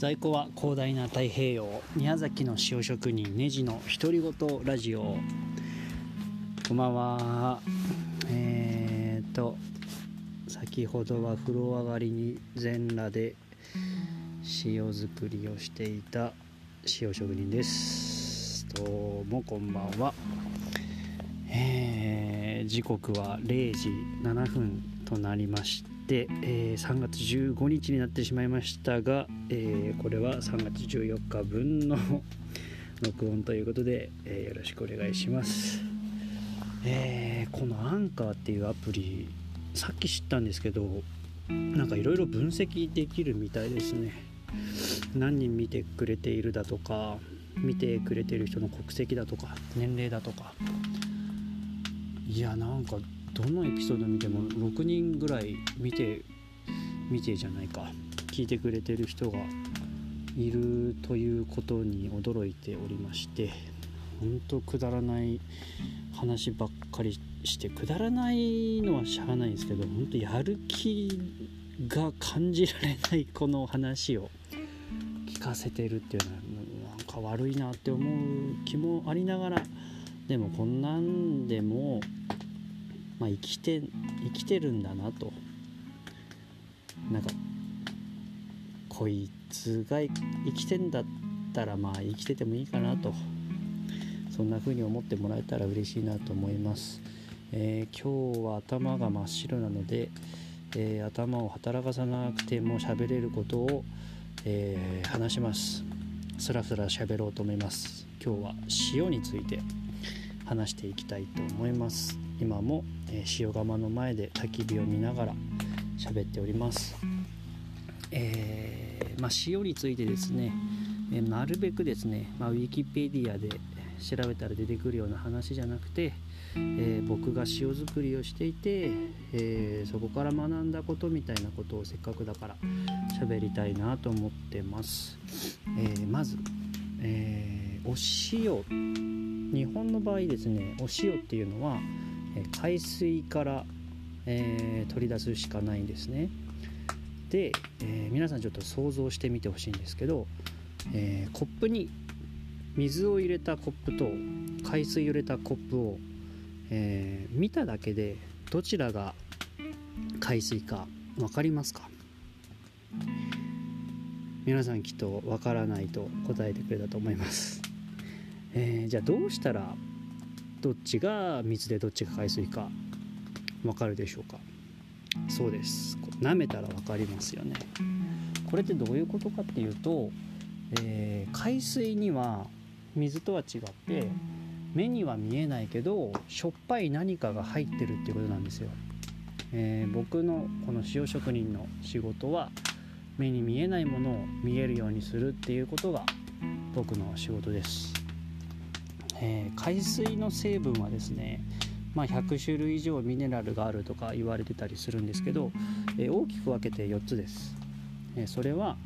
在庫は広大な太平洋宮崎の塩職人ネジの独り言ラジオ。こんばんは。えー、っと先ほどは風呂上がりに全裸で塩作りをしていた塩職人です。どうもこんばんは。えー、時刻は0時7分となりました、えー、3月15日になってしまいましたが、えー、これは3月14日分の 録音ということで、えー、よろしくお願いします、えこのアンカーっていうアプリさっき知ったんですけどなんかいろいろ分析できるみたいですね。何人見てくれているだとか見てくれてる人の国籍だとか年齢だとか。いやなんかどのエピソード見ても6人ぐらい見て見てじゃないか。聞いてくれてる人がいるということに驚いておりまして本当くだらない話ばっかりしてくだらないのはしゃあないんですけど本当やる気が感じられないこの話を聞かせてるっていうのはなんか悪いなって思う気もありながらでもこんなんでもまあ、生きて生きてるんだなと。なんかこいつが生きてんだったらまあ生きててもいいかなと。そんな風に思ってもらえたら嬉しいなと思います、えー、今日は頭が真っ白なので、えー、頭を働かさなくても喋れることを、えー、話します。スラスラ喋ろうと思います。今日は塩について。話していきたいと思います。今も、えー、塩釜の前で焚き火を見ながら喋っております、えー、まあ、塩についてですね、えー、なるべくですね、まあ、ウィキペディアで調べたら出てくるような話じゃなくて、え僕が塩作りをしていて、えそこから学んだことみたいなことをせっかくだから喋りたいなと思ってます、えまず、えお塩日本の場合ですねお塩っていうのは海水から、えー、取り出すしかないんですね。で、えー、皆さんちょっと想像してみてほしいんですけど、えー、コップに水を入れたコップと海水を入れたコップを、え見ただけでどちらが海水か分かりますか？皆さんきっと分からないと答えてくれたと思います。えー、じゃあどうしたらどっちが水でどっちが海水か分かるでしょうか？そうです。舐めたら分かりますよね。これってどういうことかっていうと、えー、海水には水とは違って目には見えないけどしょっぱい何かが入ってるっていうことなんですよ、えー、僕のこの塩職人の仕事は目に見えないものを見えるようにするっていうことが僕の仕事です。えー、海水の成分はですね、まあ、100種類以上ミネラルがあるとか言われてたりするんですけど、えー、大きく分けて4つです、え、それは、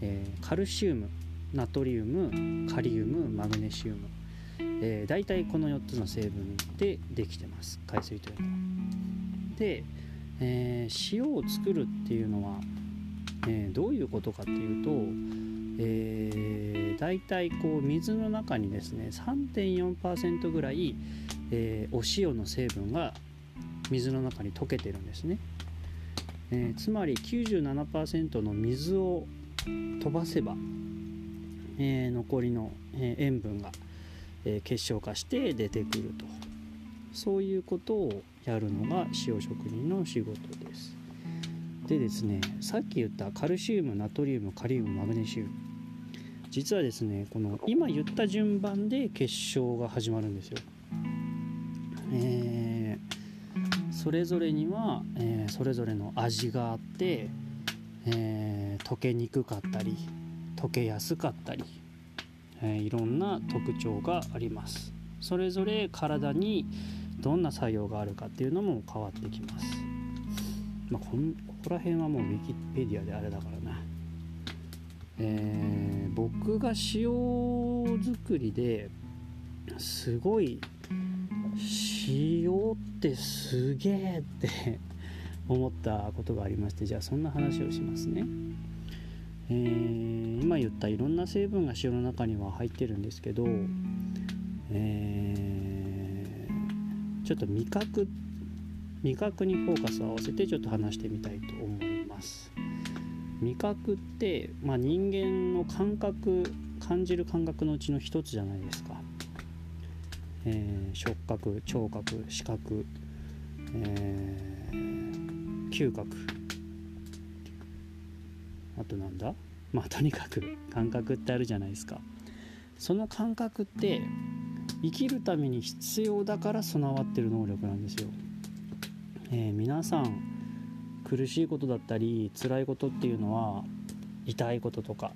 えカルシウムナトリウムカリウムマグネシウム、えー、大体この4つの成分でできてます海水というのは。で、え塩を作るっていうのは、えどういうことかっていうと、えー大体こう水の中にですね3.4%ぐらい、えー、お塩の成分が水の中に溶けてるんですね、えー、つまり97%の水を飛ばせば、えー、残りの、え塩分が、え結晶化して出てくると。そういうことをやるのが塩職人の仕事です。でですねさっき言ったカルシウムナトリウムカリウムマグネシウム。実はですねこの今言った順番で結晶が始まるんですよ。えー、それぞれには、えー、それぞれの味があって、えー、溶けにくかったり溶けやすかったり、えいろんな特徴があります。それぞれ体にどんな作用があるかっていうのも変わってきます。まあ、ここら辺はもうウィキペディアであれだからな。えー、僕が塩作りですごい塩ってすげえって思ったことがありましてじゃあそんな話をしますね。えー、今言ったいろんな成分が塩の中には入ってるんですけど、えー、ちょっと味覚味覚にフォーカスを合わせてちょっと話してみたいと思います味覚って、まあ、人間の感覚感じる感覚のうちの一つじゃないですか、えー、触覚聴覚視覚、えー、嗅覚。あとなんだ？まあとにかく感覚ってあるじゃないですか。その感覚って生きるために必要だから備わってる能力なんですよ、えー、皆さん苦しいことだったり辛いことっていうのは痛いこととか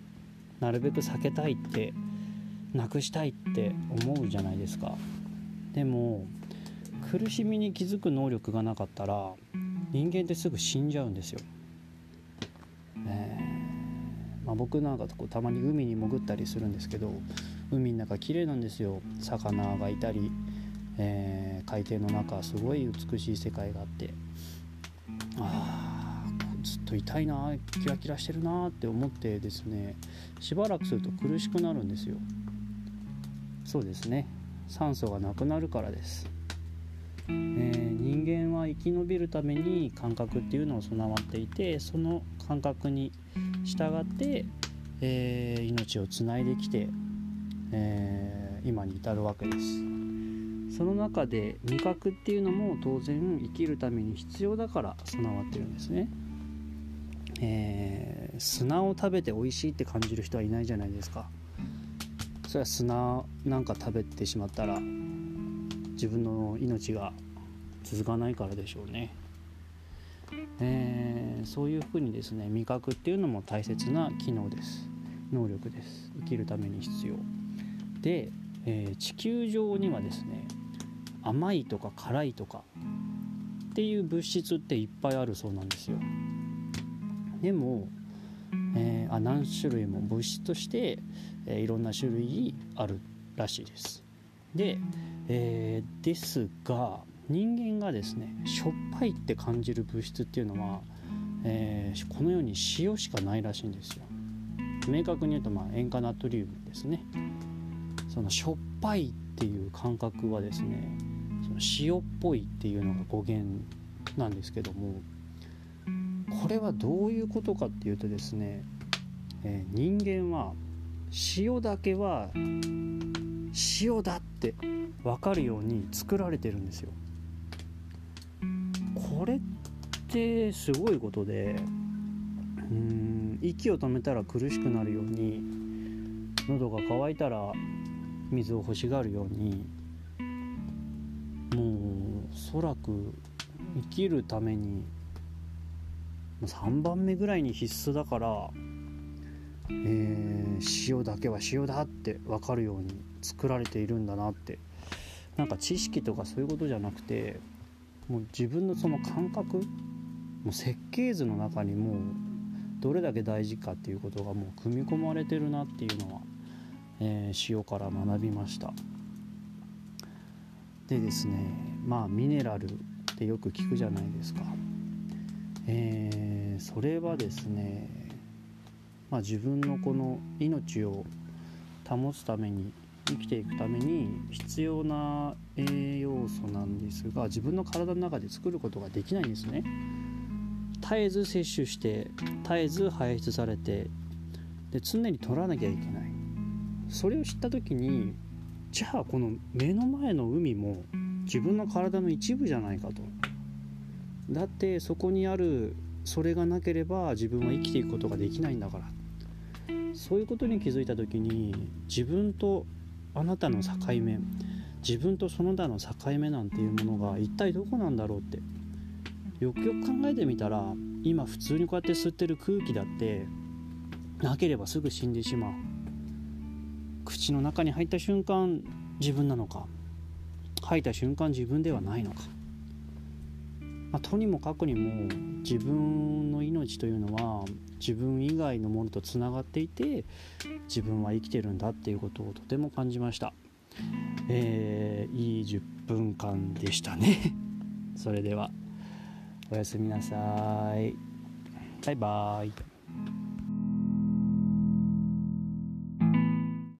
なるべく避けたいってなくしたいって思うじゃないですか。でも苦しみに気づく能力がなかったら人間ってすぐ死んじゃうんですよ、え、まあ、僕なんかこうたまに海に潜ったりするんですけど海の中綺麗なんですよ。魚がいたり、えー、海底の中すごい美しい世界があって。あずっと痛いなキラキラしてるなって思ってですねしばらくすると苦しくなるんですよ。そうですね。酸素がなくなるからです、えー、人間は生き延びるために感覚っていうのを備わっていてその感覚に従って、えー、命をつないできてえー、今に至るわけです。その中で味覚っていうのも当然生きるために必要だから備わってるんですね、えー、砂を食べて美味しいって感じる人はいないじゃないですか。それは砂なんか食べてしまったら自分の命が続かないからでしょうね、えー、そういうふうにですね味覚っていうのも大切な機能です。能力です。生きるために必要。で、えー、地球上にはですね甘いとか辛いとかっていう物質っていっぱいあるそうなんですよ。でも、えー、あ何種類も物質として、えー、いろんな種類あるらしいです。で、えー、ですが人間がですねしょっぱいって感じる物質っていうのは、えー、この世に塩しかないらしいんですよ。明確に言うと、まあ、塩化ナトリウムですね。そのしょっぱいっていう感覚はですねその塩っぽいっていうのが語源なんですけどもこれはどういうことかっていうとですね、えー、人間は塩だけは塩だって分かるように作られてるんですよ。これってすごいことでうん息を止めたら苦しくなるように喉が渇いたら水を欲しがるようにもうおそらく生きるために3番目ぐらいに必須だから、えー、塩だけは塩だって分かるように作られているんだなって。なんか知識とかそういうことじゃなくてもう自分のその感覚もう設計図の中にもうどれだけ大事かっていうことがもう組み込まれてるなっていうのはえー、塩から学びました。でですねまあミネラルってよく聞くじゃないですか、えー、それはですね、まあ、自分のこの命を保つために生きていくために必要な栄養素なんですが自分の体の中で作ることができないんですね。絶えず摂取して絶えず排出されてで常に取らなきゃいけない。それを知った時にじゃあこの目の前の海も自分の体の一部じゃないかと。だってそこにあるそれがなければ自分は生きていくことができないんだから。そういうことに気づいた時に自分とあなたの境目自分とその他の境目なんていうものが一体どこなんだろうって。よくよく考えてみたら今普通にこうやって吸ってる空気だってなければすぐ死んでしまう。口の中に入った瞬間自分なのか吐いた瞬間自分ではないのか、まあ、とにもかくにも自分の命というのは自分以外のものとつながっていて自分は生きてるんだっていうことをとても感じました、えー、いい10分間でしたね。それではおやすみなさい。バイバーイ。